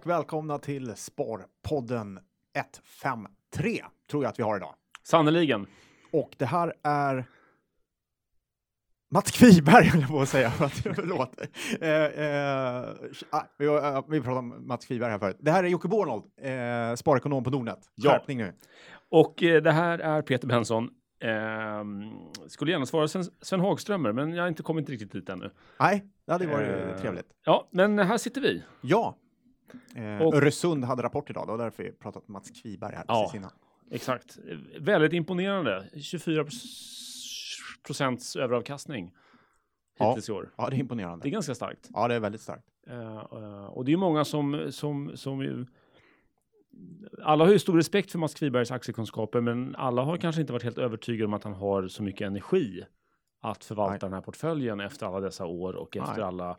och välkomna till Sparpodden 153 tror jag att vi har idag. Sannerligen. Och det här är Mats Kviberg höll jag på att säga, förlåt. Eh, eh, ah, vi, uh, vi pratade om Mats Kviberg här förut. Det här är Jocke Bornold, eh, sparekonom på Nordnet. Ja. Skärpning nu. Och eh, det här är Peter Benson. Ehm, skulle gärna svara Sven, Sven Hagströmer, men jag har inte kommit riktigt dit ännu. Nej, det hade varit Eh, trevligt. Ja, men här sitter vi. Ja. Eh, och- Öresund hade rapport idag, det var därför vi pratat med Mats Kviberg här Ja. precis innan. Exakt. Väldigt imponerande. 24 procents överavkastning Ja. hittills i år. Ja, det är imponerande. Det är ganska starkt. Ja, det är väldigt starkt. Eh, och det är många som, som, som ju, alla har ju stor respekt för Mats Kvibergs aktiekunskaper, men alla har kanske inte varit helt övertygade om att han har så mycket energi att förvalta Nej. den här portföljen efter alla dessa år och efter Nej. alla.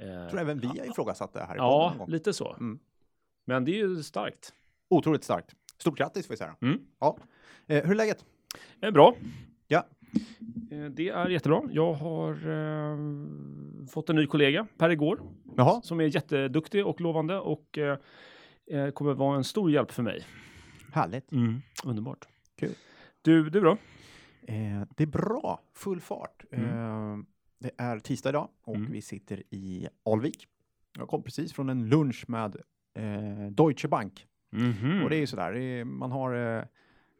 Eh, Jag tror även vi har ifrågasatt det här i ja, någon gång. lite så. Mm. Men det är ju starkt. Otroligt starkt. Stort grattis får vi säga. Mm. Ja. Eh, hur är läget? Det är bra. Ja. Eh, Det är jättebra. Jag har eh, fått en ny kollega per igår Jaha, som är jätteduktig och lovande och eh, eh, kommer vara en stor hjälp för mig. härligt. Underbart. Kul. Du, du då? Eh, det är bra, full fart. Eh, det är tisdag idag och Mm. vi sitter i Alvik. Jag kom precis från en lunch med eh, Deutsche Bank. Mhm. Och det är ju sådär, är, man har eh,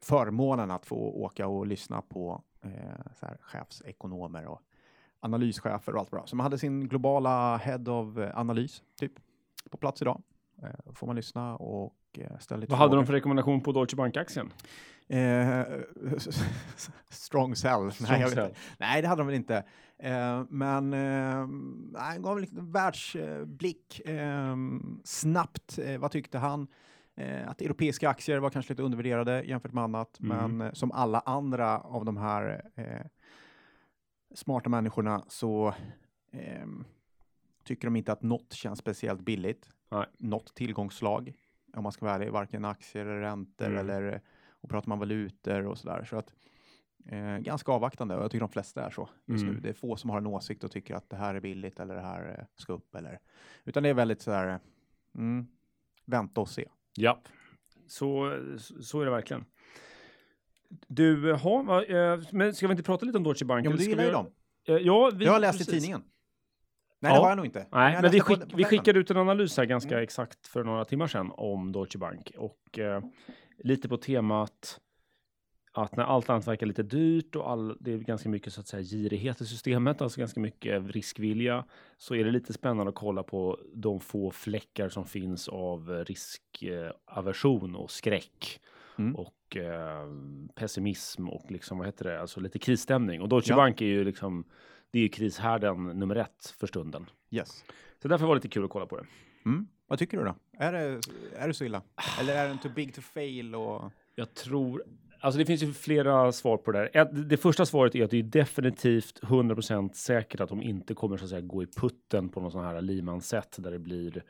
förmånen att få åka och lyssna på eh, så här, chefsekonomer och analyschefer och allt bra. Så man hade sin globala head of eh, analys typ på plats idag. Eh, får man lyssna och eh, ställa lite Vad hade de för rekommendation på Deutsche Bank-aktien? Eh, strong. Nej, jag vet cell. inte. Nej, det hade de väl inte. Eh, men eh, nej, han gav en liten världsblick. Eh, snabbt, eh, vad tyckte han? Att europeiska aktier var kanske lite undervärderade jämfört med annat, Mm. men som alla andra av de här smarta människorna så tycker de inte att något känns speciellt billigt. Nej. Något tillgångsslag, om man ska vara ärlig, varken aktier eller räntor Mm. eller och pratar man valutor och sådär. Så att eh, ganska avvaktande och jag tycker de flesta är så just Mm. nu. Det är få som har en åsikt och tycker att det här är billigt eller det här eh, ska upp eller utan det är väldigt sådär eh, mm, vänta och se. Ja, så, så är det verkligen. Du, ha, eh, men ska vi inte prata lite om Deutsche Bank? Ja, men du gillar ju dem. Eh, ja, vi, Jag har läst precis. i tidningen. Nej, Ja. det har jag nog inte. Nej, men vi, på- skick, på vi skickade ut en analys här ganska Mm. exakt för några timmar sedan om Deutsche Bank och eh, lite på temat att när allt annat verkar lite dyrt och all, det är ganska mycket så att säga girighet i systemet, alltså ganska mycket riskvilja, så är det lite spännande att kolla på de få fläckar som finns av riskaversion och skräck Mm. och eh, pessimism och liksom vad heter det, alltså lite krisstämning. Och Deutsche Ja. Bank är ju liksom, det är ju krishärden nummer ett för stunden. Yes. Så därför var det lite kul att kolla på det. Mm. Vad tycker du då? Är det, är det så illa? Eller är den too big to fail? Och... Jag tror, alltså det finns ju flera svar på det där. Ett, det första svaret är att det är definitivt 100% säkert att de inte kommer så att säga gå i putten på någon sån här Lehman-sätt där det blir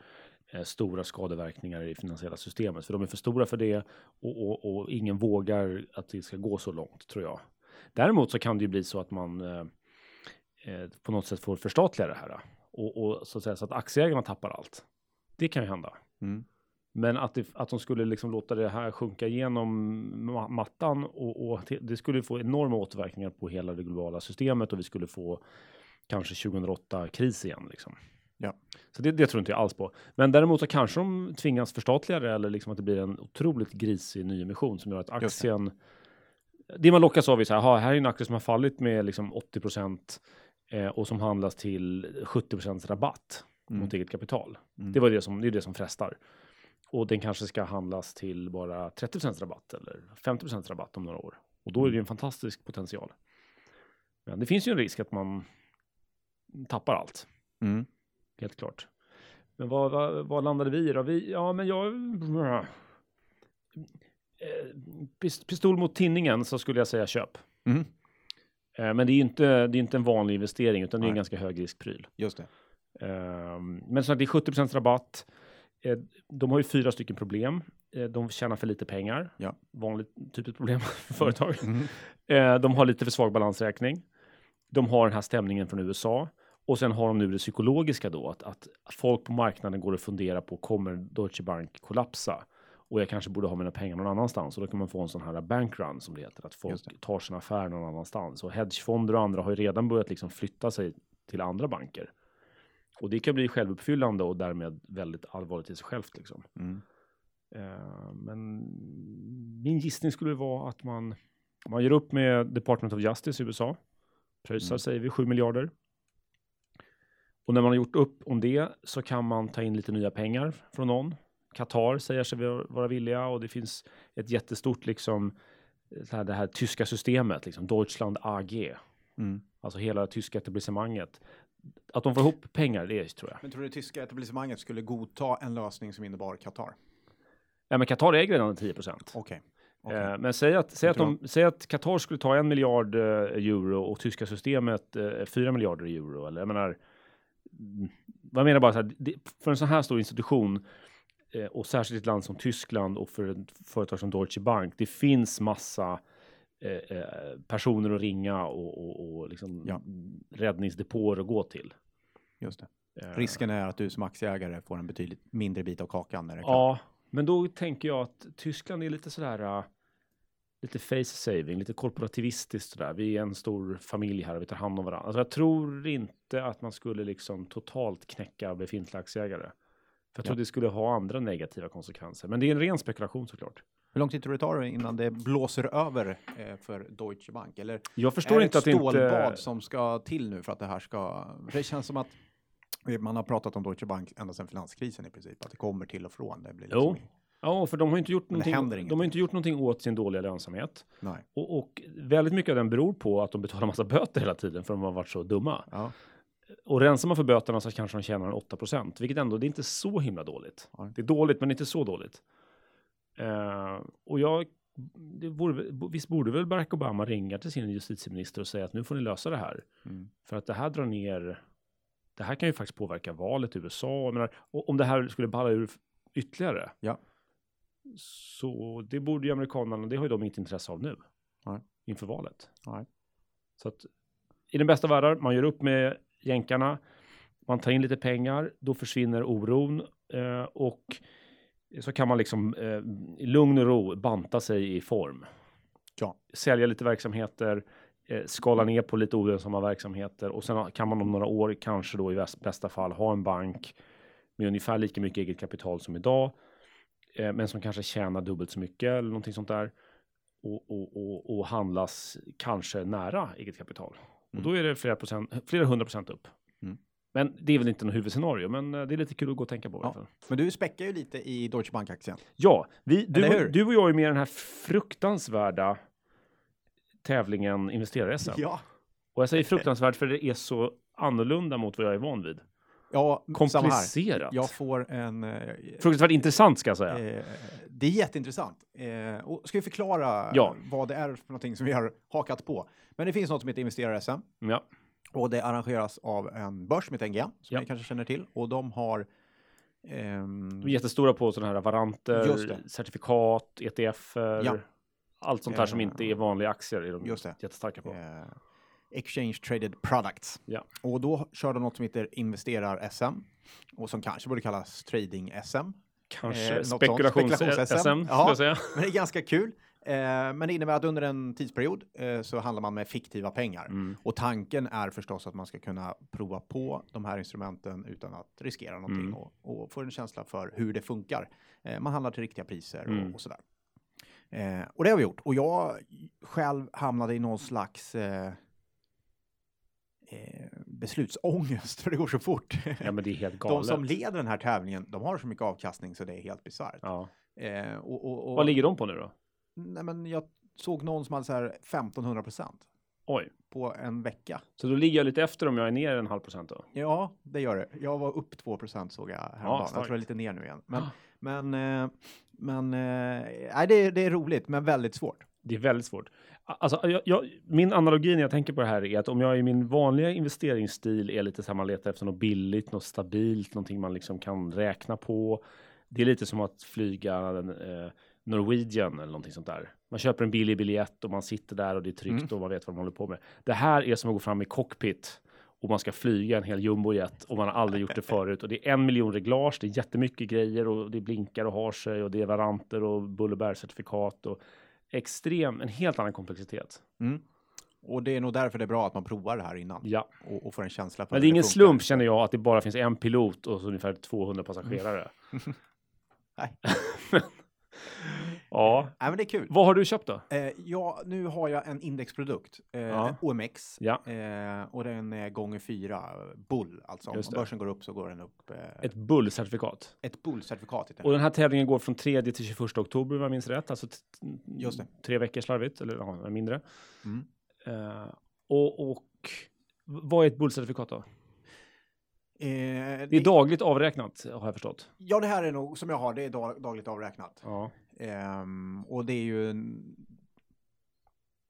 eh, stora skadeverkningar i finansiella systemet. För de är för stora för det och, och, och ingen vågar att det ska gå så långt tror jag. Däremot så kan det ju bli så att man eh, eh, på något sätt får förstatliga det här och, och så att säga så att aktieägarna tappar allt. Det kan ju hända. Mm. Men att, det, att de skulle liksom låta det här sjunka igenom ma- mattan och, och det- skulle få enorma återverkningar på hela det globala systemet och vi skulle få kanske 2008 kris igen liksom. Ja. Så det, det tror inte jag alls på. Men däremot så kanske de tvingas förstatliga det eller liksom att det blir en otroligt grisig nyemission som gör att Just det. aktien. Det. man lockas av är så här, "Ha, här är en aktie som har fallit med liksom 80 eh, och som handlas till 70% rabatt Mm. mot eget kapital. Mm. Det var det som, det är det som frestar. Och den kanske ska handlas till bara 30% rabatt eller 50% rabatt om några år. Och då är det en fantastisk potential. Men det finns ju en risk att man tappar allt, Mm. helt klart. Men vad, vad, vad landade vi i då? Vi, ja, men jag... Eh, pist- Pistol mot tinningen så skulle jag säga köp. Mm. Eh, Men det är ju inte, det är inte en vanlig investering utan det är en Nej. ganska hög riskpryl. Just det. Ehm, Men så att det är 70 rabatt. Eh, De har ju fyra stycken problem. Eh, De tjänar för lite pengar. Ja. Vanligt typiskt problem för företag. Mm. Eh, De har lite för svag balansräkning. De har den här stämningen från USA. Och sen har de nu det psykologiska då att, att folk på marknaden går och funderar på kommer Deutsche Bank kollapsa? Och jag kanske borde ha mina pengar någon annanstans och då kan man få en sån här bankrun som det heter, att folk tar sina affärer någon annanstans. Och hedgefonder och andra har ju redan börjat liksom flytta sig till andra banker. Och det kan bli självuppfyllande och därmed väldigt allvarligt i sig självt liksom. Mm. Uh, men min gissning skulle vara att man, man gör upp med Department of Justice i USA. Pröjsar Mm. säger vi 7 miljarder. Och när man har gjort upp om det så kan man ta in lite nya pengar från någon. Qatar säger sig vara villiga och det finns ett jättestort liksom så här, det här tyska systemet, liksom Deutschland AG, Mm. alltså hela det tyska etablissemanget. Att de får ihop pengar, det tror jag. Men tror du det tyska etablissemanget skulle godta en lösning som innebar Qatar? Ja, men Qatar äger redan 10 procent. Okej. Okej. Eh, men säg att, säg, att de, säg att Qatar skulle ta en miljard eh, euro och tyska systemet eh, 4 miljarder euro. Eller jag menar, mm, vad jag menar bara så här, det, för en sån här stor institution och särskilt ett land som Tyskland och för ett företag som Deutsche Bank. Det finns massa eh, eh, personer att ringa och, och, och liksom Ja. räddningsdepåer att gå till. Just det. Eh, Risken är att du som aktieägare får en betydligt mindre bit av kakan när det är klart. Ja, men då tänker jag att Tyskland är lite sådär, lite face saving, lite korporativistiskt sådär. Vi är en stor familj här och vi tar hand om varandra. Alltså jag tror inte att man skulle liksom totalt knäcka befintliga aktieägare. För jag tror Ja. det skulle ha andra negativa konsekvenser. Men det är en ren spekulation såklart. Hur lång tid tror du det tar innan det blåser över eh, för Deutsche Bank? Eller Jag är förstår det inte ett stålbad som ska till nu för att det här ska... För det känns som att man har pratat om Deutsche Bank ända sedan finanskrisen i princip. Att det kommer till och från. Det blir Jo, liksom, Ja, för de har inte gjort någonting. De har inte gjort någonting åt sin dåliga lönsamhet. nej. Och, och väldigt mycket av den beror på att de betalar massa böter hela tiden för de har varit så dumma. Ja. Och rensar man för böterna så kanske de tjänar en 8 vilket ändå det är inte så himla dåligt. Nej. Det är dåligt, men inte så dåligt. Eh, och jag, det vore, visst borde väl Barack Obama ringa till sin justitieminister och säga att nu får ni lösa det här. Mm. För att det här drar ner, det här kan ju faktiskt påverka valet i USA. Menar, och om det här skulle balla ur ytterligare. Ja. Så det borde ju amerikanerna, det har ju de inget intresse av nu. Nej. Inför valet. Nej. Så att i den bästa världar, man gör upp med jänkarna, man tar in lite pengar, då försvinner oron eh, och så kan man liksom eh, i lugn och ro banta sig i form. Ja. Sälja lite verksamheter, eh, skala ner på lite olönsamma verksamheter och sen kan man om några år kanske då i bästa fall ha en bank med ungefär lika mycket eget kapital som idag, eh, men som kanske tjänar dubbelt så mycket eller någonting sånt där och, och, och, och handlas kanske nära eget kapital. Och Mm. då är det flera, procent, flera hundra procent upp. Mm. Men det är väl inte något huvudscenario, men eh, det är lite kul att gå och tänka på. Ja. Men du späckar ju lite i Deutsche Bank-aktien. Ja, vi, du, du och jag är med i den här fruktansvärda tävlingen Investerar-SM. Ja. Och jag säger fruktansvärt för det är så annorlunda mot vad jag är van vid. Ja. Komplicerat. Jag får en... Eh, Fruktansvärt intressant ska jag säga. eh, det är jätteintressant. Eh, och ska vi förklara Ja. vad det är för någonting som vi har hakat på? Men det finns något som heter Investerar-SM. Ja, Och det arrangeras av en börs som heter NGM, som Ja. ni kanske känner till. Och de har... ehm, de är jättestora på sådana här varanter, certifikat, ETFer, Ja. allt sånt här som Eh, inte är vanliga aktier är de jättestarka på. Exchange Traded Products. Ja. Och då kör de något som heter Investerar-SM. Och som kanske borde kallas Trading-SM. Kanske Eh, spekulations-SM, Ja. Men det är ganska kul. Eh, men det innebär att under en tidsperiod eh, så handlar man med fiktiva pengar. Mm. Och tanken är förstås att man ska kunna prova på de här instrumenten utan att riskera någonting Mm. och, och få en känsla för hur det funkar. Eh, man handlar till riktiga priser Mm. och, och sådär. Eh, och det har vi gjort. Och jag själv hamnade i någon slags eh, beslutsångest för det går så fort. Ja, men det är helt de galet. som leder den här tävlingen, de har så mycket avkastning så det är helt bisarrt. ja. Eh, och, och, och, Vad ligger de på nu då? Nej, men jag såg någon som hade så här 1500 procent Oj, på en vecka. så då ligger jag lite efter om jag är ner en halv procent då? Ja, det gör det. Jag var upp 2 procent såg jag häromdagen. jag starkt. tror jag är lite ner nu igen. Men, Ah. men, eh, men eh, nej, det, är- det är roligt, men väldigt svårt. Det är väldigt svårt. Alltså, jag, jag, min analogi när jag tänker på det här är att om jag i min vanliga investeringsstil är lite så här, man letar efter något billigt, något stabilt, någonting man liksom kan räkna på. Det är lite som att flyga eh, Norwegian eller någonting sånt där. Man köper en billig biljett och man sitter där och det är tryggt Mm. och man vet vad man håller på med. Det här är som att gå fram i cockpit och man ska flyga en hel jumbojet och man har aldrig gjort det förut och det är en miljon reglage. Det är jättemycket grejer och det blinkar och har sig och det är varanter och buller bärcertifikat och extrem, en helt annan komplexitet. Mm. Och det är nog därför det är bra att man provar det här innan Ja, och, och får en känsla för men det är ingen funkar. slump känner jag att det bara finns en pilot och så ungefär 200 passagerare. Nej. ja, Nej, men det är kul. vad har du köpt då? Eh, ja, nu har jag en indexprodukt, eh, Ja. OMX, Ja. eh, och den är gånger fyra, bull, alltså om det. börsen går upp så går den upp. Eh, ett, Ett bullcertifikat. bullcertifikat heter Och det. den här tävlingen går från 3 till 21 oktober om jag minns rätt. Alltså Just det. tre veckor slarvigt, eller ja, mindre. Mm. Eh, och, och vad är ett bullcertifikat då? Eh, Det är dagligt avräknat har jag förstått. Ja, det här är nog som jag har, det är dag, dagligt avräknat. Ja. Ehm, och det är ju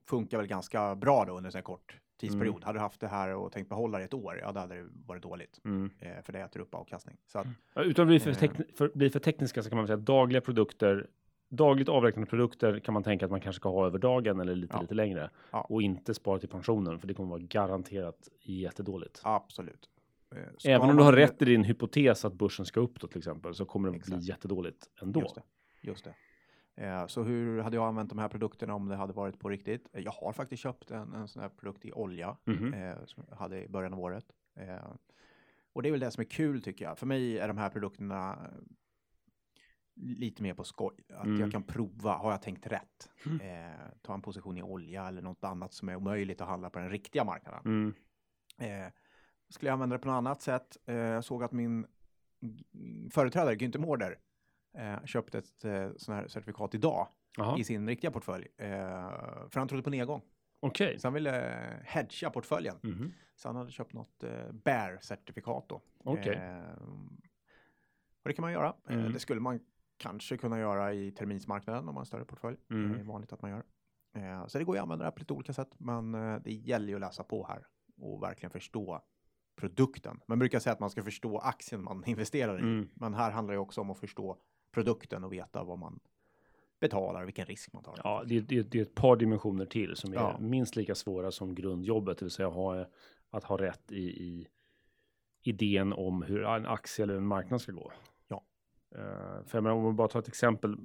funkar väl ganska bra då under en kort tidsperiod. Mm. Hade du haft det här och tänkt behålla det ett år, ja, då hade det varit dåligt. Mm. Eh, för det äter upp avkastning. Så att, Ja, Utan att bli för, Eh. för, bli för tekniska så kan man säga att dagliga produkter, dagligt avräknade produkter kan man tänka att man kanske ska ha över dagen eller lite, Ja. lite längre. Ja. Och inte spara till pensionen, för det kommer vara garanterat jättedåligt. absolut. Eh, Även om du har rätt i din hypotes att börsen ska upp då till exempel, så kommer det Exakt. bli jättedåligt ändå. Just det. Just det. Eh, Så hur hade jag använt de här produkterna om det hade varit på riktigt? Eh, Jag har faktiskt köpt en, en sån här produkt i olja eh, som jag hade i början av året. Och det är väl det som är kul tycker jag. För mig är de här produkterna lite mer på skoj. Att Mm. jag kan prova, har jag tänkt rätt? Mm. Eh, ta en position i olja eller något annat som är omöjligt att handla på den riktiga marknaden. Mm. Eh, skulle jag använda det på något annat sätt? Eh, jag såg att min företrädare Günther Mårder eh, köpte ett eh, sån här certifikat idag Jaha, i sin riktiga portfölj. Eh, för han trodde på nedgång. okej. Så han ville eh, hedga portföljen. Mhm. Så han hade köpt något eh, bear-certifikat då. Okej. Eh, och det kan man göra. Mm. det skulle man kanske kunna göra i terminsmarknaden om man har en större portfölj. Mm. Det är vanligt att man gör. Så det går ju att använda det här på lite olika sätt. Men det gäller ju att läsa på här och verkligen förstå produkten. Man brukar säga att man ska förstå aktien man investerar i. Mm. Men här handlar det också om att förstå produkten och veta vad man betalar och vilken risk man tar. Ja, det, det, det är ett par dimensioner till som är Ja. minst lika svåra som grundjobbet, det vill säga ha, att ha rätt i, i idén om hur en aktie eller en marknad ska gå. Ja. Eh, för jag menar, om man bara tar ett exempel,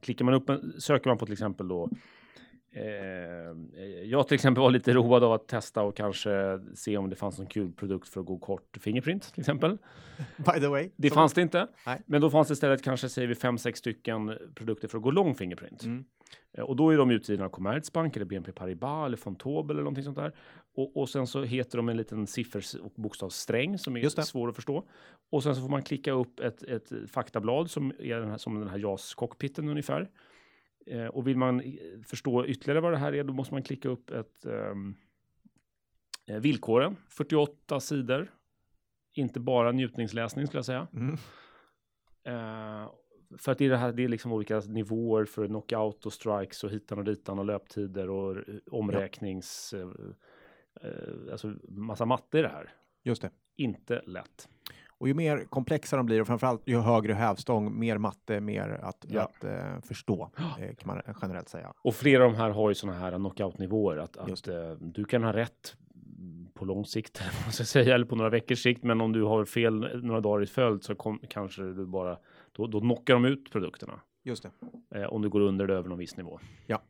klickar man upp, en, söker man på till exempel då Eh, jag till exempel var lite road av att testa och kanske se om det fanns någon kul produkt för att gå kort Fingerprint till exempel. By the way. Det fanns det inte. Nej. Men då fanns det istället kanske säger vi fem, sex stycken produkter för att gå lång Fingerprint. Mm. Eh, Och då är de utgivna av Commerzbank eller BNP Paribas eller Fontobel eller någonting sånt där. Och, och sen så heter de en liten siffers och bokstavssträng som är svår att förstå. Och sen så får man klicka upp ett, ett faktablad som är den här, som den här JAS-cockpiten ungefär. Eh, och vill man eh, förstå ytterligare vad det här är, då måste man klicka upp ett ehm, eh, villkoren, 48 sidor. Inte bara njutningsläsning skulle jag säga. Mm. Eh, för att det är, det, här, det är liksom olika nivåer för knockout och strikes och hitan och ditan och löptider och eh, omräknings... Eh, eh, alltså massa matte i det här. Just det. Inte lätt. Och ju mer komplexa de blir och framförallt ju högre hävstång, mer matte, mer att, Ja. att eh, förstå eh, kan man generellt säga. Och flera av de här har ju sådana här knockout-nivåer. Att, att eh, du kan ha rätt på lång sikt, eller man ska säga, eller på några veckors sikt. Men om du har fel några dagar i följd så kom, kanske du bara, då, då knockar de ut produkterna. Just det. Eh, om du går under det över någon viss nivå. Ja.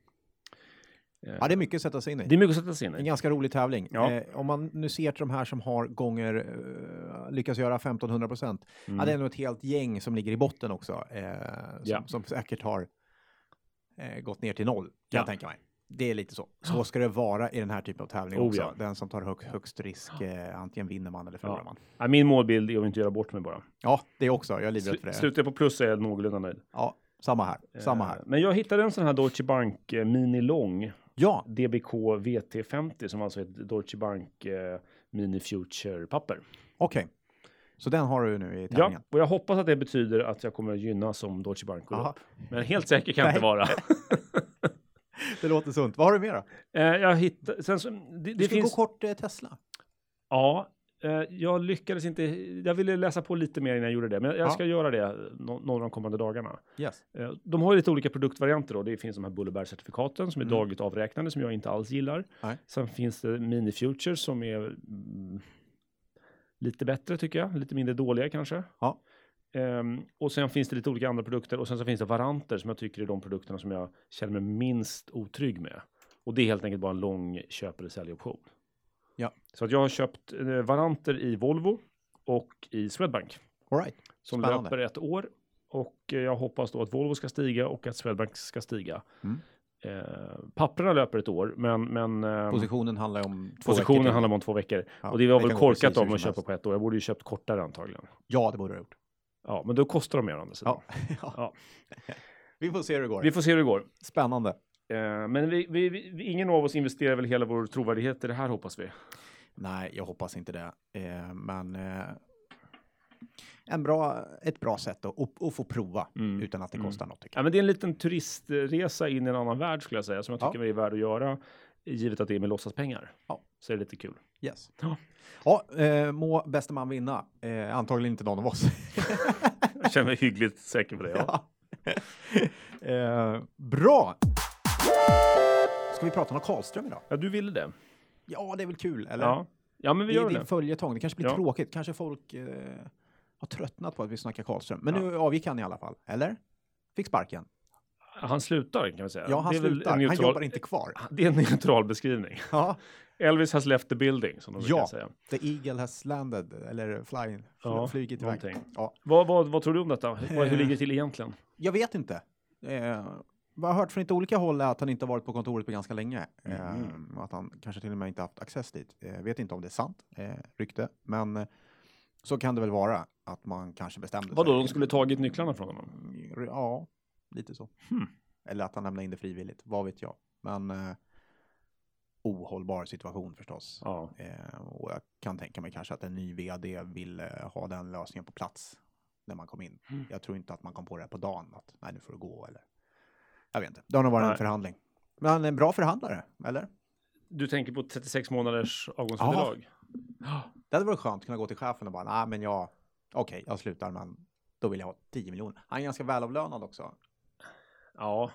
Eh, Ja, det är mycket att sätta sig in i. det är mycket att sätta sig in En i. ganska rolig tävling. Ja. Eh, om man nu ser till de här som har gånger uh, lyckas göra 1500 procent. Mm. Ja, det är nog ett helt gäng som ligger i botten också. Eh, som, Ja. som säkert har eh, gått ner till noll, kan Ja. jag tänka mig. Det är lite så. Så ska det vara i den här typen av tävling Oh, också. Den som tar hög, högst risk, eh, antingen vinner man eller förlorar man. Ja, min målbild är att inte göra bort mig bara. Ja, det också. Jag är livrädd för det. Slutar jag på plus är jag någorlunda nöjd. Ja, samma här. Samma Eh, här. Men jag hittade en sån här Deutsche Bank eh, Mini Long Ja, DBK VT50 som alltså är ett Deutsche Bank eh, Mini Future papper. okej. Så den har du nu i Ja, tävlingen? och jag hoppas att det betyder att jag kommer att gynnas som Deutsche Bank går upp. Men helt säker kan jag inte vara. Det låter sunt. Vad har du mer då? Eh, jag hittade, sen så, det, Du det ska finns, gå kort eh, Tesla. ja, jag lyckades inte, jag ville läsa på lite mer innan jag gjorde det, men jag Ja. ska göra det nå- några av de kommande dagarna. Yes. Eh, De har lite olika produktvarianter då. Det finns de här Bullerberg-certifikaten som är Mm. dagligt avräknande som jag inte alls gillar. Nej. Sen finns det Mini Futures som är mm, lite bättre tycker jag, lite mindre dåliga kanske. Ja. Ehm, och sen finns det lite olika andra produkter och sen så finns det varanter som jag tycker är de produkterna som jag känner mig minst otrygg med. Och det är helt enkelt bara en lång köp eller säljoption. Ja. Så att jag har köpt eh, varanter i Volvo och i Swedbank All right. som Spännande. löper ett år. Och eh, jag hoppas då att Volvo ska stiga och att Swedbank ska stiga. Mm. Eh, papperna löper ett år, men, men ehm, Positionen handlar om två positionen veckor handlar om två veckor. Ja, och det var det väl korkat om att köpa på ett år. Jag borde ju köpt kortare antagligen. Ja, det borde du ha gjort. Ja, men då kostar de mer å andra sidan. Ja. Ja. Vi får se hur det går. Vi får se hur det går. Spännande. Eh, men vi, vi, vi, ingen av oss investerar väl hela vår trovärdighet i det här hoppas vi. Nej, jag hoppas inte det. Eh, men eh, en bra, ett bra sätt att, få prova Mm. utan att det Mm. kostar något. Tycker Ja, men det är en liten turistresa in i en annan värld skulle jag säga, som jag Ja. tycker är värd att göra, givet att det är med låtsaspengar. Ja. Så är det lite kul. Yes. Ja. Ja, eh, må bäste man vinna. Eh, antagligen inte någon av oss. Jag känner mig hyggligt säker på det. Ja. Ja. eh, bra! Ska vi prata om Karlström idag? ja, du ville det. Ja, det är väl kul, eller? Ja. ja, men vi det, gör det är det. en följetong. Det kanske blir Ja. tråkigt. Kanske folk eh, har tröttnat på att vi snackar Karlström. Men Ja. nu avgick han i alla fall, eller? Fick sparken. Han slutar kan vi säga. Ja, han det är väl slutar. en Han neutral- jobbar inte kvar. Det är en neutral beskrivning. Ja, Elvis has left the building, som de brukar Ja. säga. the eagle has landed, eller flying, Ja, flugit iväg. någonting. Ja. Vad, vad, vad tror du om detta? Hur, hur Eh. ligger det till egentligen? Jag vet inte. Eh, vad jag har hört från lite olika håll är att han inte har varit på kontoret på ganska länge. Mhm. Eh, och att han kanske till och med inte haft access dit. Eh, vet inte om det är sant, eh, rykte. Men eh, så kan det väl vara att man kanske bestämde Vadå, sig. de skulle tagit nycklarna från honom? Mm, Ja, lite så. Hmm. Eller att han lämnade in det frivilligt, vad vet jag. Men eh, ohållbar situation förstås. Ja. Eh, och jag kan tänka mig kanske att en ny vd vill eh, ha den lösningen på plats när man kom in. Mm. Jag tror inte att man kom på det på dagen att nej, nu får du gå eller. Jag vet inte. Det har nog varit Nej. en förhandling. Men en bra förhandlare, eller? Du tänker på 36 månaders avgångsvederlag? Det hade varit skönt att kunna gå till chefen och bara, nej men jag, okej, jag slutar, men då vill jag ha 10 miljoner. Han är ganska välavlönad också. Ja,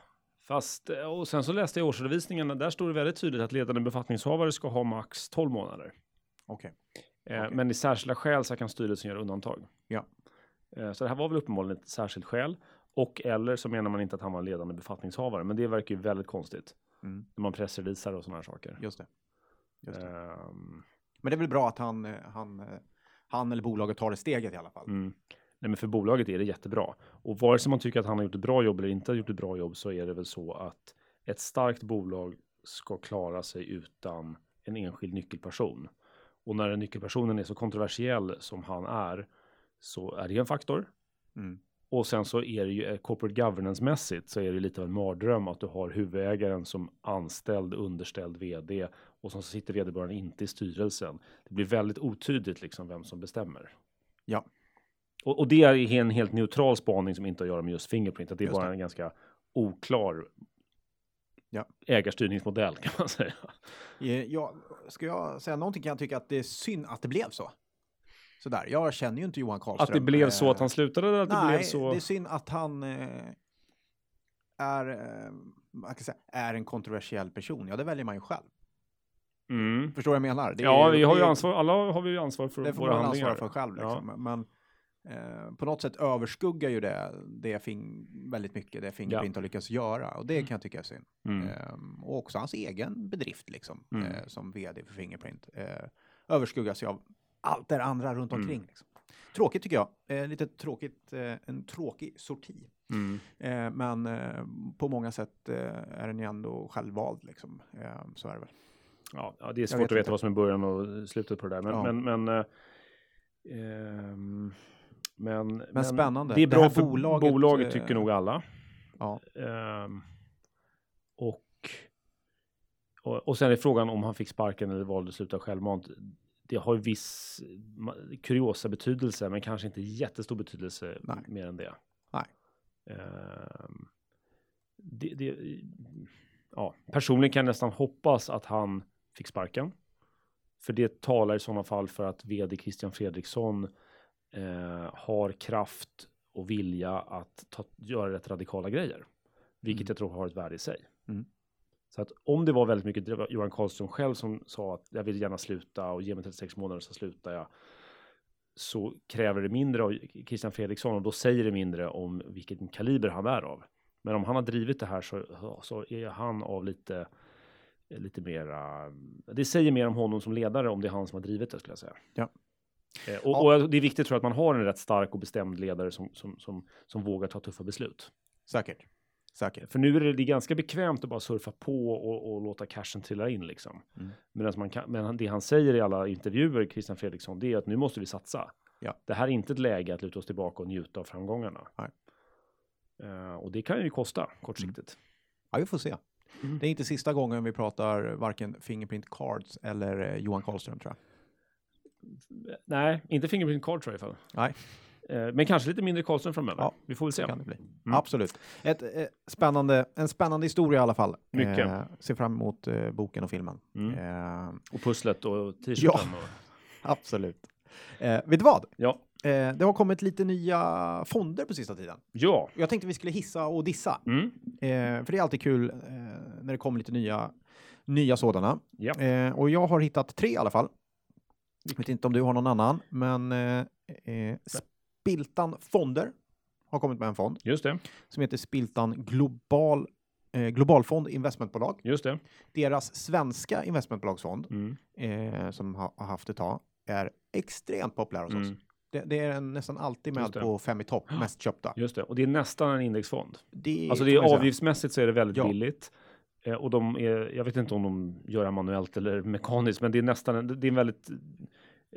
fast och sen så läste jag årsredovisningen. Där står det väldigt tydligt att ledande befattningshavare ska ha max 12 månader. Okej. Eh, Okej. Men i särskilda skäl så kan styrelsen göra undantag. Ja. Eh, så det här var väl uppenbarligen ett särskilt skäl. Och eller så menar man inte att han var en ledande befattningshavare. Men det verkar ju väldigt konstigt. Mm, När man pressrevisar och sådana här saker. just det. Just det. Ehm, Men det är väl bra att han, eh, han, eh, han eller bolaget tar det steget i alla fall. Mm. Nej, men för bolaget är det jättebra. Och vare sig man tycker att han har gjort ett bra jobb eller inte har gjort ett bra jobb så är det väl så att ett starkt bolag ska klara sig utan en enskild nyckelperson. Och när den nyckelpersonen är så kontroversiell som han är så är det en faktor. Mm. Och sen så är det ju eh, corporate governance-mässigt så är det lite av en mardröm att du har huvudägaren som anställd, underställd vd och så sitter vederbörande inte i styrelsen. Det blir väldigt otydligt liksom vem som bestämmer. Ja. Och, och det är en helt neutral spaning som inte har att göra med just Fingerprint, att det är Just bara det. en ganska oklar Ja. ägarstyrningsmodell kan man säga. Eh, Ja, ska jag säga någonting kan jag tycka att det är synd att det blev så. Sådär, jag känner ju inte Johan Karlström. Att det blev så att eh, han slutade eller att Nej, det blev så? det är synd att han eh, är, eh, säga, är en kontroversiell person. Ja, det väljer man ju själv. Mm. Förstår jag menar? Det är Ja, vi har ju ansvar, alla har vi ju ansvar för Det får våra man handlingar. ansvara för själv. Liksom. Men eh, på något sätt överskuggar ju det, det fing, väldigt mycket det Fingerprint har lyckats göra. Och det kan jag tycka är synd. Mm. Ehm, och också hans egen bedrift liksom, Mm. eh, som vd för Fingerprint. Eh, överskuggas ju av allt det andra runt Mm. omkring. Liksom. Tråkigt tycker jag. Eh, lite tråkigt, eh, en tråkig sorti. Mm. Eh, men eh, på många sätt eh, är den ju ändå självvald. Liksom. Eh, så är det väl. Ja, ja, det är svårt vet att veta vad som är början och slutet på det där. Men, Ja. men, men, eh, ehm, men, men, spännande. Det är Det bra här för bolaget, bolaget, tycker nog alla. Ja. Ehm, och, och, och sen är frågan om han fick sparken eller valde att sluta självmant. Det har viss kuriosa betydelse, men kanske inte jättestor betydelse Nej. mer än det. Nej. Ehm, det, det, ja, personligen kan jag nästan hoppas att han fick sparken. För det talar i sådana fall för att vd Christian Fredriksson eh, har kraft och vilja att ta, göra rätt radikala grejer. Vilket Mm. jag tror har ett värde i sig. Mm. Så att om det var väldigt mycket det var Johan Karlström själv som sa att jag vill gärna sluta och ge mig 36 månader så slutar jag. så kräver det mindre av Christian Fredriksson och då säger det mindre om vilken kaliber han är av. Men om han har drivit det här så, så är han av lite lite mera. Det säger mer om honom som ledare om det är han som har drivit det skulle jag säga. Ja. Eh, och, och, det är viktigt tror jag att man har en rätt stark och bestämd ledare som, som, som, som vågar ta tuffa beslut. Säkert. Säkert. För nu är det, det är ganska bekvämt att bara surfa på och, och låta cashen trilla in liksom. Mm. Medan man kan, men det han säger i alla intervjuer, Christian Fredriksson, det är att nu måste vi satsa. Ja. Det här är inte ett läge att luta oss tillbaka och njuta av framgångarna. Uh, och det kan ju kosta kortsiktigt. Mm. Ja, vi får se. Mm. Det är inte sista gången vi pratar varken Fingerprint Cards eller eh, Johan Karlström tror jag. Nej, inte Fingerprint Cards i alla fall. Nej. Eh, men kanske lite mindre Karlström framöver. Ja, vi får väl se. Kan det bli. Mm. Absolut. Ett, eh, spännande, en spännande historia i alla fall. Mycket. Eh, ser fram emot eh, boken och filmen. Mm. Eh, och pusslet och t-shirten. Ja, och... absolut. Eh, vet du vad? Ja. Det har kommit lite nya fonder på sista tiden. Ja. Jag tänkte vi skulle hissa och dissa. Mm. För det är alltid kul när det kommer lite nya, nya sådana. Ja. Och jag har hittat tre i alla fall. Jag vet inte om du har någon annan, men eh, Spiltan Fonder har kommit med en fond. Just det. Som heter Spiltan Global Globalfond Investmentbolag. Just det. Deras svenska investmentbolagsfond, mm. som har haft ett tag, är extremt populär hos oss. Mm. Det, det, är nästan alltid med på fem i topp, mest köpta. Just det, och det är nästan en indexfond. Det, alltså det är avgiftsmässigt så är det väldigt ja. billigt. Eh, och de är, jag vet inte om de gör det manuellt eller mekaniskt, men det är nästan, det är en väldigt,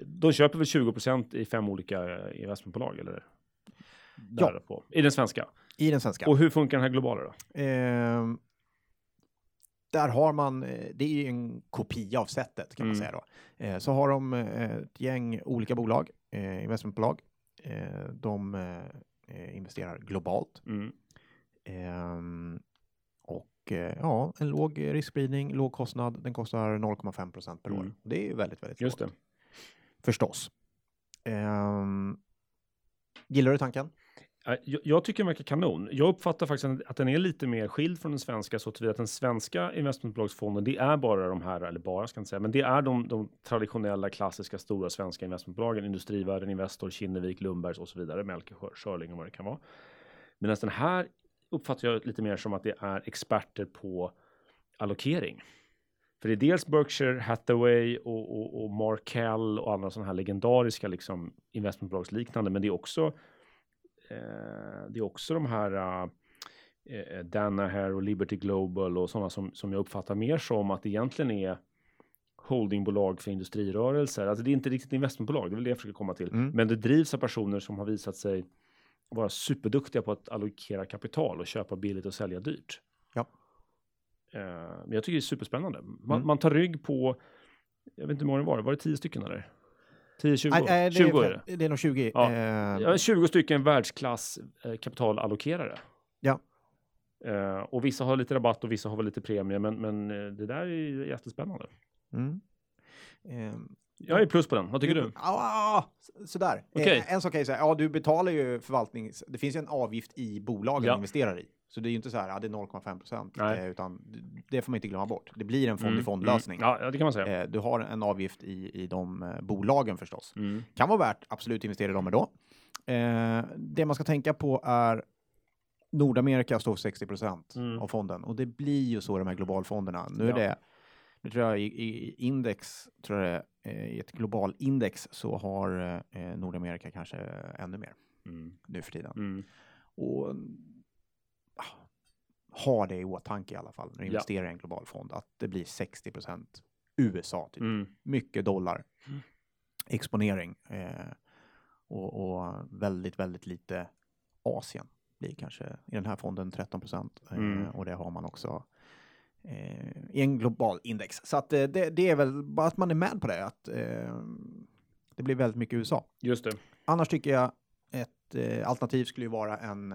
de köper väl 20% i fem olika investmentbolag eller? Ja. På, I den svenska? I den svenska. Och hur funkar den här globala då? Eh, där har man, eh, det är en kopia av sättet kan man Mm. säga då. Eh, så har de eh, ett gäng olika bolag, eh, investmentbolag. Eh, de eh, investerar globalt. Mm. Ehm, och eh, ja, en låg riskspridning, låg kostnad. Den kostar 0,5 procent per år. Mm. Det är ju väldigt, väldigt Just lågt. det. Förstås. Ehm, gillar du tanken? Jag, jag tycker den verkar kanon. Jag uppfattar faktiskt att den är lite mer skild från den svenska så tillvida att den svenska investmentbolagsfonden, det är bara de här, eller bara ska jag inte säga, men det är de, de traditionella klassiska stora svenska investmentbolagen, Industrivärden, Investor, Kinnevik, Lundbergs och så vidare, Melker, Schörling och vad det kan vara. Medan den här uppfattar jag lite mer som att det är experter på allokering. För det är dels Berkshire Hathaway och, och, och Markel och andra sådana här legendariska liksom investmentbolagsliknande, men det är också eh, det är också de här eh, Danaher och Liberty Global och sådana som, som jag uppfattar mer som att det egentligen är holdingbolag för industrirörelser. Alltså det är inte riktigt investmentbolag, det är väl det jag försöker komma till. Mm. Men det drivs av personer som har visat sig vara superduktiga på att allokera kapital och köpa billigt och sälja dyrt. Ja. Eh, men jag tycker det är superspännande. Man, Mm. man tar rygg på, jag vet inte hur många det var, var det 10 stycken eller? 10, 20? Nej, nej, det, 20 är är, det. det är nog 20. Ja. Ehm, Ja, 20 stycken världsklass eh, kapitalallokerare. Ja. Eh, och vissa har lite rabatt och vissa har väl lite premie, men, men eh, det där är jättespännande. mm. Ehm, Jag är plus på den, vad tycker du? Ah, s- sådär. Okej. Eh, en sak kan jag säga, ja du betalar ju förvaltnings... Det finns ju en avgift i bolagen Ja. du investerar i. Så det är ju inte så här, ja, det är 0,5 procent. Eh, utan det får man inte glömma bort. Det blir en Mm, fond-i-fond-lösning. Mm. Ja, det kan man säga. Eh, du har en avgift i, i de eh, bolagen förstås. Mm. Kan vara värt absolut investera i dem ändå. Eh, det man ska tänka på är Nordamerika står för 60 procent Mm. av fonden och det blir ju så de här globalfonderna. Nu är Ja. det, nu tror jag i, i index, tror jag det, eh, i ett globalindex så har eh, Nordamerika kanske ännu mer Mm. nu för tiden. Mm. Och ha det i åtanke i alla fall när du investerar i en global fond att det blir 60 procent USA typ Mm. mycket dollar Mm. exponering eh, och, och väldigt, väldigt lite Asien blir kanske i den här fonden 13 procent eh, Mm. och det har man också eh, i en global index. Så att eh, det, det är väl bara att man är med på det, att eh, det blir väldigt mycket USA. Just det. Annars tycker jag ett alternativ skulle ju vara en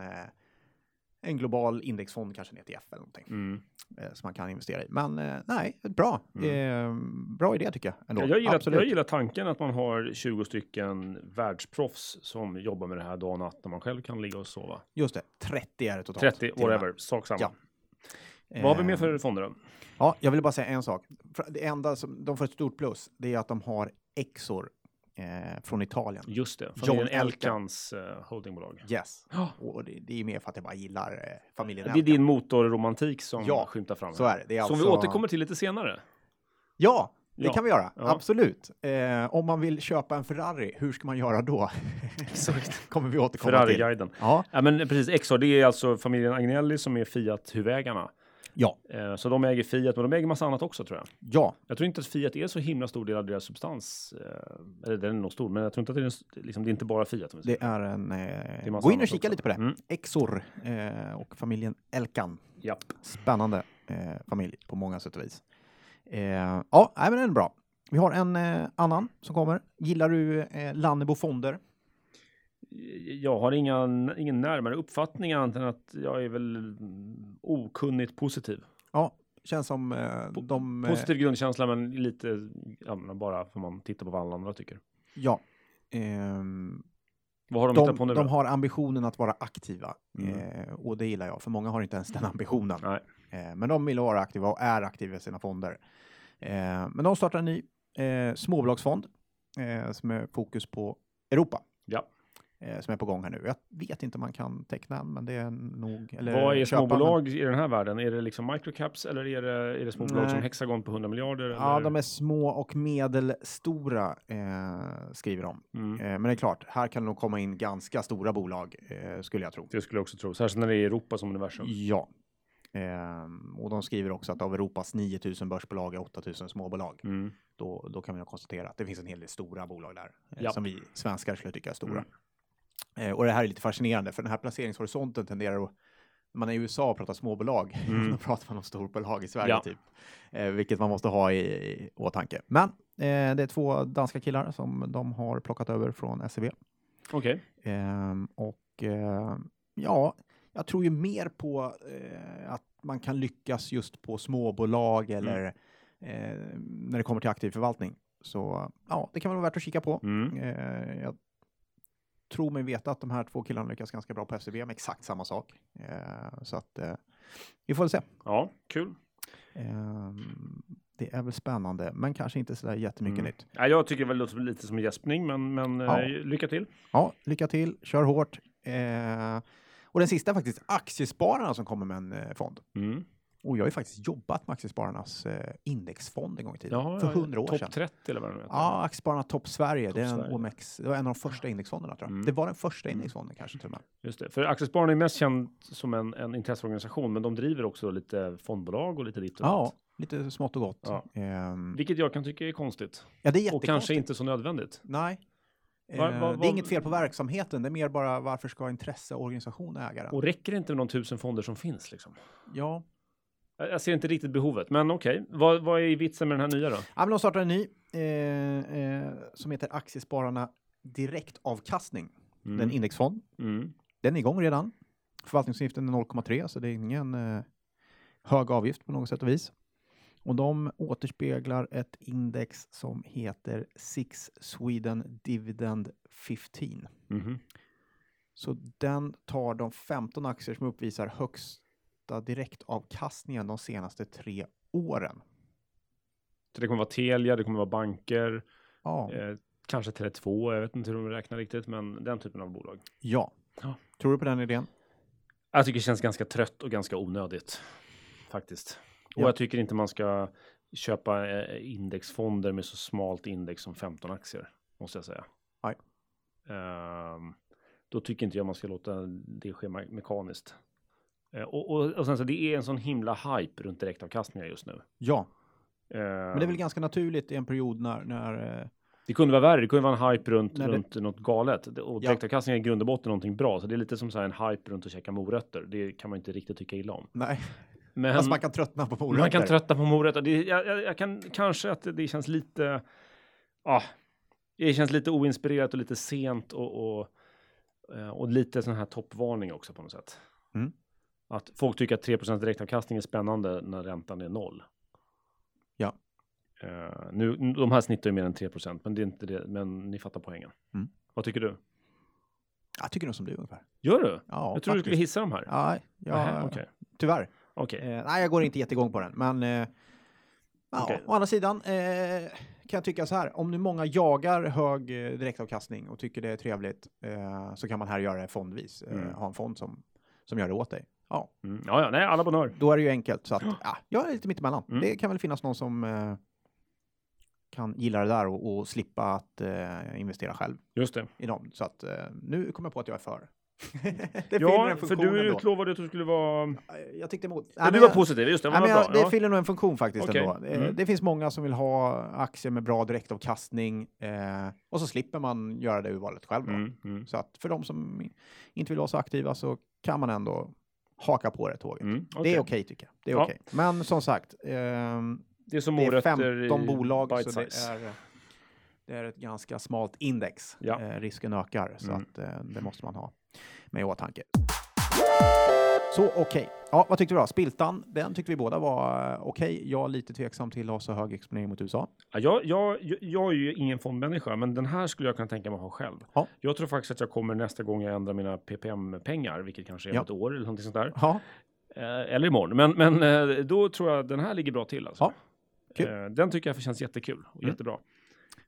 en global indexfond, kanske en ETF eller någonting Mm. eh, som man kan investera i. Men eh, nej, bra. Eh, bra idé tycker jag. Ändå. Jag, gillar, Absolut. jag gillar tanken att man har 20 stycken världsproffs som jobbar med det här dag och natt när man själv kan ligga och sova. Just det, 30 är det totalt. 30, till och med. whatever, sak samma. Ja. Vad har vi mer för fonder då? Ja, jag vill bara säga en sak. Det enda som de får ett stort plus, det är att de har exor eh, från Italien. Just det, familjen Elkan. Elkans eh, holdingbolag. Yes. Ja. Och det, det är mer för att jag bara gillar eh, familjen Det är Elkan. din motorromantik som Ja, skymtar fram. Så här. är det. det är Som vi alltså- återkommer till lite senare. Ja, det Ja. kan vi göra. Ja. Absolut. Eh, om man vill köpa en Ferrari, hur ska man göra då? Exakt. kommer vi återkomma till. Ferrari-guiden. Ja. Ja, men precis. XR, det är alltså familjen Agnelli som är Fiat-huvudägarna. Ja. Eh, så de äger Fiat, men de äger massa annat också tror jag. Ja. Jag tror inte att Fiat är så himla stor del av deras substans. Eh, eller den är nog stor, men jag tror inte att det är, liksom, det är inte bara Fiat. Det är en... är Eh, massa gå in och kika också. lite på det. Mm. Exor eh, och familjen Elkan. Japp. Spännande eh, familj på många sätt och vis. Eh, ja, nej, men den är bra. Vi har en eh, annan som kommer. Gillar du eh, Lannebo Fonder? Jag har inga, ingen närmare uppfattning annat än att jag är väl okunnigt positiv. Ja, känns som eh, de... eh, Positiv grundkänsla, men lite ja, men bara för man tittar på vad alla andra tycker. Ja. Ehm, Vad har de, de, hittat på nu de har ambitionen att vara aktiva Mm. eh, och det gillar jag, för många har inte ens den ambitionen. Eh, men de vill vara aktiva och är aktiva i sina fonder. Eh, men de startar en ny eh, småbolagsfond som är fokus på Europa. Ja. Eh, som är på gång här nu. Jag vet inte om man kan teckna en, men det är nog... Eller Vad är småbolag i den här världen? Är det liksom microcaps eller är det, är det småbolag Nej. som Hexagon på 100 miljarder? Ja, eller? de är små och medelstora, eh, skriver de. Mm. Eh, men det är klart, här kan det nog komma in ganska stora bolag, eh, skulle jag tro. Det skulle jag också tro, särskilt när det är Europa som universum. Ja. Ehm, och de skriver också att av Europas 9000 börsbolag är 8000 småbolag. Mm. Då, då kan nog konstatera att det finns en hel del stora bolag där eh, Ja. som vi svenskar skulle tycka är stora. Mm. Eh, och det här är lite fascinerande för den här placeringshorisonten tenderar att man är i USA och pratar småbolag, Mm. då pratar man om storbolag i Sverige Ja. typ. Eh, vilket man måste ha i, i åtanke. Men eh, det är två danska killar som de har plockat över från SEB. Okej. Ehm, och eh, ja, jag tror ju mer på eh, att man kan lyckas just på småbolag Mm. eller eh, när det kommer till aktiv förvaltning. Så ja, det kan vara värt att kika på. Mm. Jag tror mig veta att de här två killarna lyckas ganska bra på SEB med exakt samma sak. Eh, så att eh, vi får väl se. Ja, kul. Ehm, det är väl spännande, men kanske inte sådär jättemycket Mm. nytt. Ja, jag tycker det väl låter lite som en gäspning, men, men Ja. eh, lycka till. Ja, lycka till, kör hårt. Eh, och den sista är faktiskt Aktiespararna som kommer med en eh, fond. Mm. Och jag har ju faktiskt jobbat med Aktiespararnas eh, indexfond en gång i tiden. Ja, för hundra år Topp sedan. 30 eller vad det nu heter. Ja, Aktiespararna Topp Sverige. Topp det är en Sverige. OMX. Det var en av de första indexfonderna tror jag. Mm. Det var den första indexfonden kanske till och med. Just det. För Aktiespararna är mest känd som en, en intresseorganisation, men de driver också lite fondbolag och lite ditt och Ja, lite smått och gott. Ja. Ehm, Vilket jag kan tycka är konstigt. ja, det är Och kanske inte så nödvändigt. Nej. Va- Eh, va- Det va- är inget fel på verksamheten, det är mer bara varför ska intresseorganisation äga den? Och räcker det inte med de tusen fonder som finns? Liksom? Ja, Jag ser inte riktigt behovet, men okej. Vad, vad är vitsen med den här nya då? Ja, men de startar en ny eh, eh, som heter Aktiespararna Direktavkastning. Mm. En indexfond. Mm. Den är igång redan. Förvaltningsavgiften är 0,3 så det är ingen eh, hög avgift på något sätt och vis. Och de återspeglar ett index som heter Six Sweden Dividend 15. Mhm. Så den tar de 15 aktier som uppvisar högsta direktavkastningen de senaste tre åren. Så det kommer vara Telia, det kommer vara banker, Ja, eh, kanske Tele2, jag vet inte hur de räknar riktigt, men den typen av bolag. ja. Ja. Tror du på den idén? Jag tycker det känns ganska trött och ganska onödigt. Faktiskt. Och Ja. jag tycker inte man ska köpa eh, indexfonder med så smalt index som 15 aktier. Måste jag säga. Nej. Ehm, då tycker inte jag man ska låta det ske me- mekaniskt. Eh, och, och, och sen så det är en sån himla hype runt direktavkastningar just nu. Ja, Ehm, men det är väl ganska naturligt i en period när, när eh, det kunde vara värre, det kunde vara en hype runt, det- runt något galet. Och direktavkastning är i grund och botten någonting bra. Så det är lite som så här en hype runt att käka morötter. Det kan man inte riktigt tycka illa om. nej, Men, fast man kan tröttna på morötter. Man kan trötta på morötter. Det, jag, jag, jag kan kanske att det, det känns lite. Ja, det känns lite oinspirerat och lite sent och, och, och lite sån här toppvarning också på något sätt. Mm. Att folk tycker att 3% direktavkastning är spännande när räntan är noll. Ja. Eh, nu, de här snittar ju mer än 3% men det är inte det. Men ni fattar poängen. Mm. Vad tycker du? Jag tycker nog som du ungefär. Gör du? Ja, jag tror du skulle hissa de här. Ja, ja Nähä, Okej. tyvärr. Okej. Eh, nej, jag går inte jättegång på den, men eh, ja, Okej. å andra sidan, eh, kan jag tycka så här, om nu många jagar hög eh, direktavkastning och tycker det är trevligt eh, så kan man här göra det fondvis. Mm. ha en fond som, som gör det åt dig. Ja, Mm. Ja, ja, nej, alla bonheur. då är det ju enkelt. Så att, ja, jag är lite mittemellan. Mm. Det kan väl finnas någon som eh, kan gilla det där och, och slippa att eh, investera själv Just det. i dem. Så att eh, nu kommer jag på att jag är för. Ja, för du utlovade att du skulle vara... Jag tyckte emot. Ja, du var jag- positiv, just det. Var men bra. det ja. fyller nog en funktion faktiskt Okej. ändå. Eh, Mm. Det finns många som vill ha aktier med bra direktavkastning eh, och så slipper man göra det urvalet själv. Mm, mm, Så att för de som inte vill vara så aktiva så kan man ändå haka på det tåget. mm, Det är okej. okej tycker jag. Det är Ja. okej. Men som sagt, ehm, Det är som det är morötter 15 i bolag så det är, det är ett ganska smalt index. Ja. Eh, risken ökar så Mm. att eh, det måste man ha med i åtanke. Så okej. Ja, vad tyckte du då? Spiltan, den tyckte vi båda var eh, okej. Jag är lite tveksam till att ha så hög exponering mot USA. Ja, jag, jag, jag- jag är ju ingen fondmänniska, men den här skulle jag kunna tänka mig att ha själv. Ja. Jag tror faktiskt att jag kommer nästa gång jag ändrar mina PPM-pengar, vilket kanske är Ja. ett år eller någonting sånt där. Ja, Eh, eller imorgon. Men, men eh, då tror jag den här ligger bra till. Alltså. Ja. Eh, den tycker jag känns jättekul och Mm. jättebra.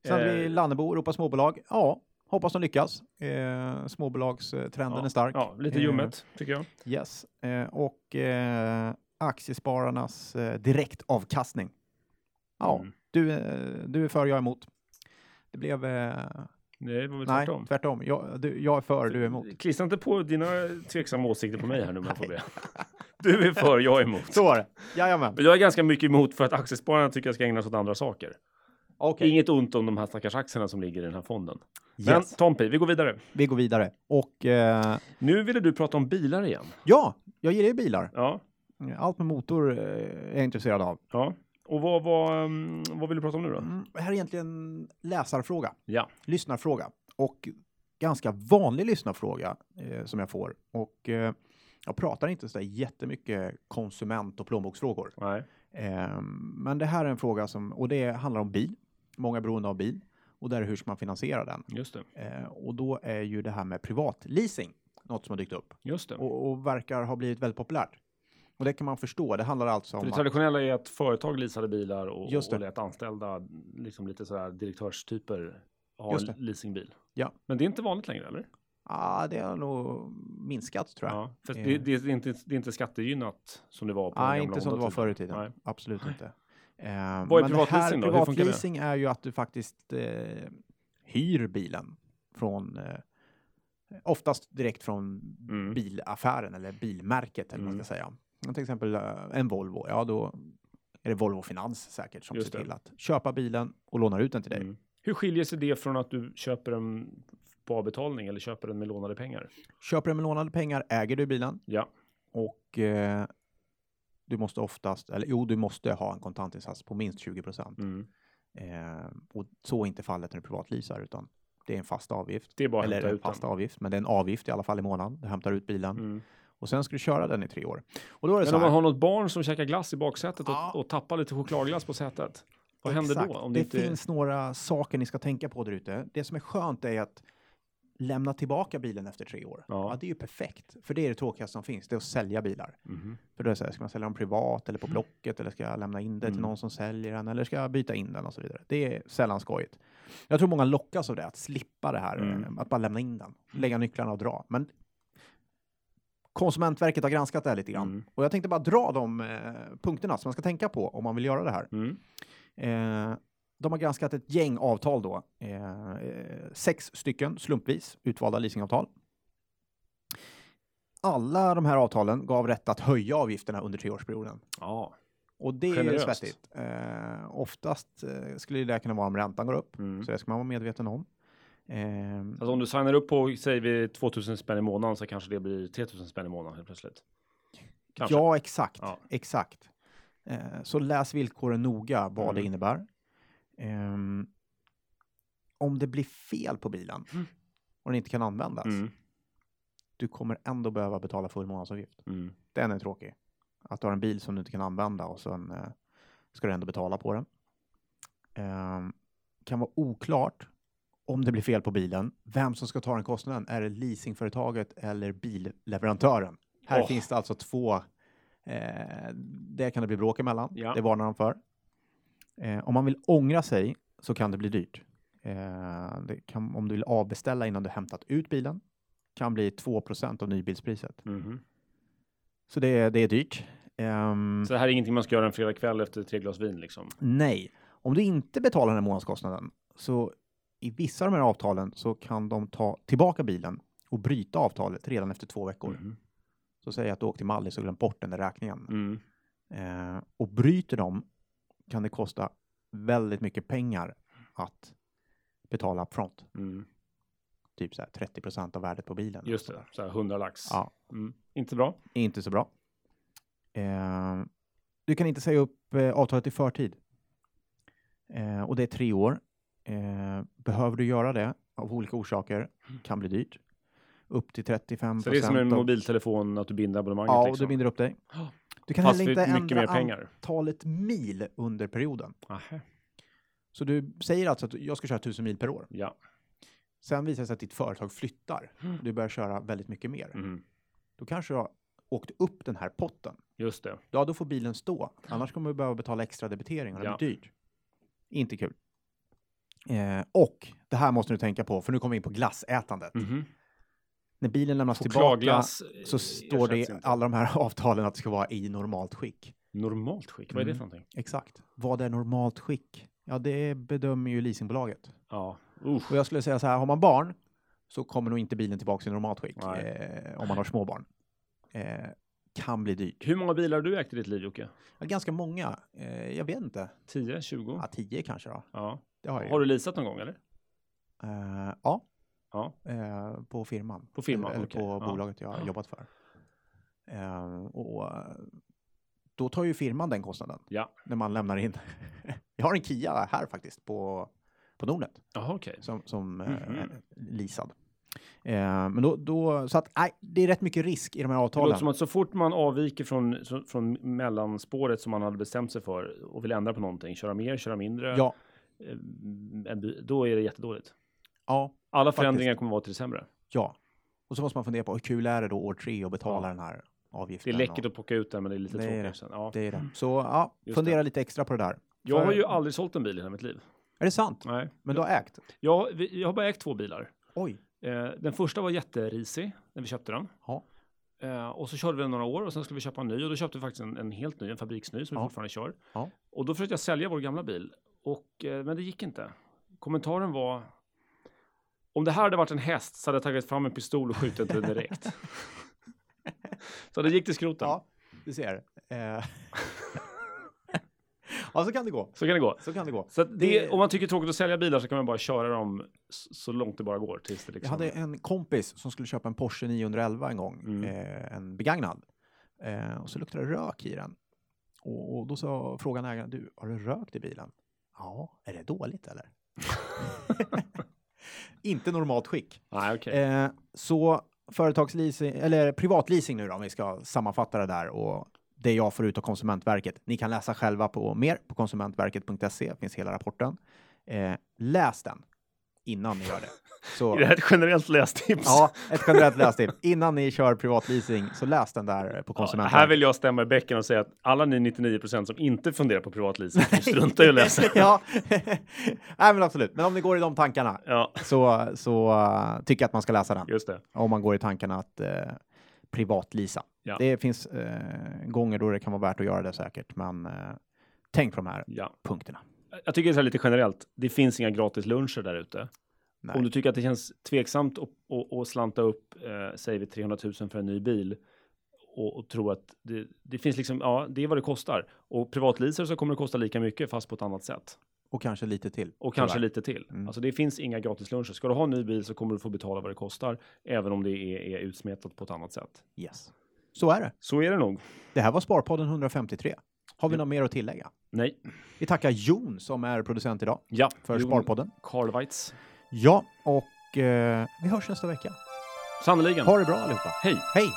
sen hade vi Eh, Lannebo, Europa småbolag. Ja, hoppas de lyckas. Eh, småbolagstrenden ja, är stark. Ja, lite Eh, ljummet tycker jag. Yes. Eh, och eh, aktiespararnas eh, direktavkastning. Ja, Mm. du, eh, du är för, jag är emot. Det blev... Eh, Det var väl nej, tvärtom. tvärtom. Jag, du, jag är för, du är emot. Klistra inte på dina tveksamma åsikter på mig här nu om jag får be. Du är för, jag är emot. Så var det. Jajamän. Jag är ganska mycket emot för att aktiespararna tycker jag ska ägna sig åt andra saker. Okej. Inget ont om de här stackars aktierna som ligger i den här fonden. Men Yes. Tompi, vi går vidare. Vi går vidare. Och eh, Nu ville du prata om bilar igen. ja, jag gillar ju bilar. Ja, Allt med motor eh, är jag intresserad av. ja. Och vad, vad, um, vad vill du prata om nu då? Mm, här är egentligen en läsarfråga, Ja. lyssnarfråga. Och ganska vanlig lyssnarfråga eh, som jag får. Och eh, jag pratar inte så där jättemycket konsument och plånboksfrågor. Nej. Eh, men det här är en fråga som, och det handlar om bil. Många är beroende av bil. Och där är hur ska man finansiera den? Just det. Eh, och då är ju det här med privatleasing något som har dykt upp. Just det. Och, och verkar ha blivit väldigt populärt. Och det kan man förstå. Det handlar alltså För om det att, traditionella är att företag leasade bilar och, Just det. och lät anställda, liksom lite sådär direktörstyper, ha en det. leasingbil. Ja. Men det är inte vanligt längre, eller? ah, det har nog minskat tror jag. Ja. För Eh. det, det, är inte, det är inte skattegynnat som det var på Nej, inte som det var förr i tiden. Nej. Absolut inte. Eh, Vad är privatleasing då? Privatleasing är ju att du faktiskt eh, hyr bilen från eh, oftast direkt från Mm. bilaffären eller bilmärket eller vad man Mm. ska säga. Men Till exempel eh, en Volvo, ja då är det Volvo Finans säkert som Just ser det. till att köpa bilen och lånar ut den till dig. Mm. Hur skiljer sig det från att du köper den på avbetalning eller köper den med lånade pengar? Köper du med lånade pengar äger du bilen Ja. och eh, du måste oftast, eller jo, du måste ha en kontantinsats på minst 20 procent. Mm. Eh, och så är inte fallet när du privatleasar, utan det är en fast avgift. Det är bara att Eller en ut den. fast avgift, men det är en avgift i alla fall i månaden. Du hämtar ut bilen Mm. och sen ska du köra den i tre år. Och då är det Men så om här. man har något barn som käkar glass i baksätet och, Ja. och tappar lite chokladglass på sätet. Vad händer Exakt. då? Om det det inte... finns några saker ni ska tänka på där ute. Det som är skönt är att lämna tillbaka bilen efter tre år. Ja. Ja. det är ju perfekt, för det är det tråkigaste som finns, det är att sälja bilar. Mhm. För då är det så här, ska man sälja dem privat eller på Blocket eller ska jag lämna in det till Mm. någon som säljer den eller ska jag byta in den och så vidare. Det är sällan skojigt. Jag tror många lockas av det, att slippa det här, Mm. eh, att bara lämna in den, lägga nycklarna och dra. Men Konsumentverket har granskat det här lite grann Mm. och jag tänkte bara dra de eh, punkterna som man ska tänka på om man vill göra det här. Mm. Eh, de har granskat ett gäng avtal då. Eh, eh, sex stycken slumpvis utvalda leasingavtal. Alla de här avtalen gav rätt att höja avgifterna under treårsperioden. Ja. Och det är Generöst. svettigt. Eh, oftast eh, skulle det kunna vara om räntan går upp, Mm. så det ska man vara medveten om. Eh, Alltså om du signar upp på, säger vi 2000 spänn i månaden så kanske det blir 3000 spänn i månaden helt plötsligt. Kanske. ja, exakt. Ja. exakt. Eh, så läs villkoren noga vad det Mm. innebär. Ehm, om det blir fel på bilen Mm. och den inte kan användas, Mm. du kommer ändå behöva betala full månadsavgift. Mm. Den är tråkig. Att du har en bil som du inte kan använda och sen eh, ska du ändå betala på den. Ehm, kan vara oklart om det blir fel på bilen. Vem som ska ta den kostnaden? Är det leasingföretaget eller billeverantören? Här Åh. finns det alltså två. Eh, det kan det bli bråk emellan. Ja. Det varnar de för. Eh, om man vill ångra sig så kan det bli dyrt. Eh, det kan, om du vill avbeställa innan du hämtat ut bilen kan bli 2% av nybilspriset. Mhm. Så det, är- det är dyrt. Ehm, Så det här är ingenting man ska göra en fredag kväll efter tre glas vin liksom? Nej, om du inte betalar den här månadskostnaden så i vissa av de här avtalen så kan de ta tillbaka bilen och bryta avtalet redan efter två veckor. Mhm. Så säg att du åkt till Mallis och glömt bort den där räkningen. Mm. Eh, och bryter de kan det kosta väldigt mycket pengar att betala upfront. Mm. Typ så här 30% av värdet på bilen. Just det, så här 100 lax. Ja. Mm. Inte bra. Inte så bra. Eh, du kan inte säga upp eh, avtalet i förtid. Eh, och det är tre år. Eh, behöver du göra det av olika orsaker kan bli dyrt. Upp till 35% Så det är som en mobiltelefon att du binder abonnemanget Ja, och liksom? du binder upp dig. Du kan Fast heller inte ändra mer pengar. antalet mil under perioden. Aha. Så du säger alltså att jag ska köra 1000 mil per år. Ja. Sen visar det sig att ditt företag flyttar. Mm. Du börjar köra väldigt mycket mer. Mhm. Då kanske du har åkt upp den här potten. Just det. Ja, då får bilen stå. Annars kommer du behöva betala extra debitering och det Ja. blir dyrt. Inte kul. Eh, och det här måste du tänka på, för nu kommer vi in på glassätandet. Mhm. När bilen lämnas tillbaka så eh, står det i alla de här avtalen att det ska vara i normalt skick. Normalt skick, vad är det Mm. för någonting? Exakt. Vad är normalt skick? Ja, det bedömer ju leasingbolaget. Ja. Usch. Och jag skulle säga så här, har man barn så kommer nog inte bilen tillbaka i normalt skick. Eh, om man har små barn. Eh, kan bli dyrt. Hur många bilar har du ägt i ditt liv Jocke? Ja, ganska många. Eh, jag vet inte. 10, 20? Ja, tio kanske då. Ja. Det har jag. Har du leasat någon gång eller? Eh, ja, Ja. eh, på firman. På firman, Eller, eller okej. på Ja. bolaget jag har Ja. jobbat för. Eh, och då tar ju firman den kostnaden Ja. när man lämnar in. jag har en Kia här faktiskt på, på Nordnet Jaha, okej. som, som Mhm. är leasad. Eh, men då, då, så att nej, det är rätt mycket risk i de här Det låter avtalen. som att så fort man avviker från, så- från mellanspåret som man hade bestämt sig för och vill ändra på någonting, köra mer, köra mindre, Ja, eh, då är det jättedåligt. Ja, Alla Faktiskt. förändringar kommer vara till det sämre. ja. Och så måste man fundera på hur kul är det då år tre att betala Ja. den här Det avgiften. är läckert och, att plocka ut den, men det är lite Det är tråkigt det. sen. Ja. det är det. Så ja, Just fundera lite extra på det där. Jag har ju aldrig sålt en bil i hela mitt liv. Är det sant? Nej. Men du har ägt? Jag, vi- jag har bara ägt två bilar. Oj. Eh, den första var jätterisig när vi köpte den. Ja. Eh, och så körde vi den några år och sen skulle vi köpa en ny och då köpte vi faktiskt en, en helt ny, en fabriksny som vi Ja. fortfarande kör. Ja. Och då försökte jag sälja vår gamla bil, och, eh, men det gick inte. Kommentaren var om det här hade varit en häst så hade jag tagit fram en pistol och skjutit den direkt. så det gick till skroten. Ja, du ser. Eh. ja, så kan det gå. Så kan det gå. Så kan det gå. Så det, Det- om man tycker det är tråkigt att sälja bilar så kan man bara köra dem så långt det bara går. Tills det Jag liksom... hade en kompis som skulle köpa en Porsche 911 en gång, Mm. eh, en begagnad. Eh, och så luktade det rök i den. Och, och då sa frågade ägaren, du, har du rökt i bilen? Ja, är det dåligt eller? Inte normalt skick. Nej, okej. Eh, så företagsleasing, eller privatleasing nu då, om vi ska sammanfatta det där och det jag får ut av Konsumentverket. Ni kan läsa själva på mer på konsumentverket.se, finns hela rapporten. Eh, läs den innan ni gör det. Så, Är det här ett generellt lästips? ja, ett generellt lästips. Innan ni kör privatleasing, så läs den där på Ja, Konsumentverket. här vill jag stämma i bäcken och säga att alla ni 99 som inte funderar på privatleasing, struntar i att läsa. ja, nej men absolut. Men om ni går i de tankarna Ja, så, så uh, tycker jag att man ska läsa den. just det. om man går i tankarna att eh, privatlisa. Ja. Det finns eh, gånger då det kan vara värt att göra det säkert, men eh, tänk på de här Ja. punkterna. Jag tycker det är så här lite generellt. Det finns inga gratis luncher där ute. Om du tycker att det känns tveksamt att, att, att slanta upp, eh, säger vi 300 000 för en ny bil och, och tro att det, det finns liksom, ja, det är vad det kostar. Och privatleasar så kommer det kosta lika mycket fast på ett annat sätt. Och kanske lite till. Och kanske tyvärr. lite till. Mm. Alltså det finns inga gratis luncher. Ska du ha en ny bil så kommer du få betala vad det kostar, även om det är, är utsmetat på ett annat sätt. Yes. Så är det. Så är det nog. Det här var Sparpodden 153. Har vi Ja. något mer att tillägga? Nej. Vi tackar Jon som är producent idag Ja. för Jon Sparpodden. Karlweitz. Ja, och eh, vi hörs nästa vecka. Sannerligen. Ha det bra allihopa. Hej. Hej!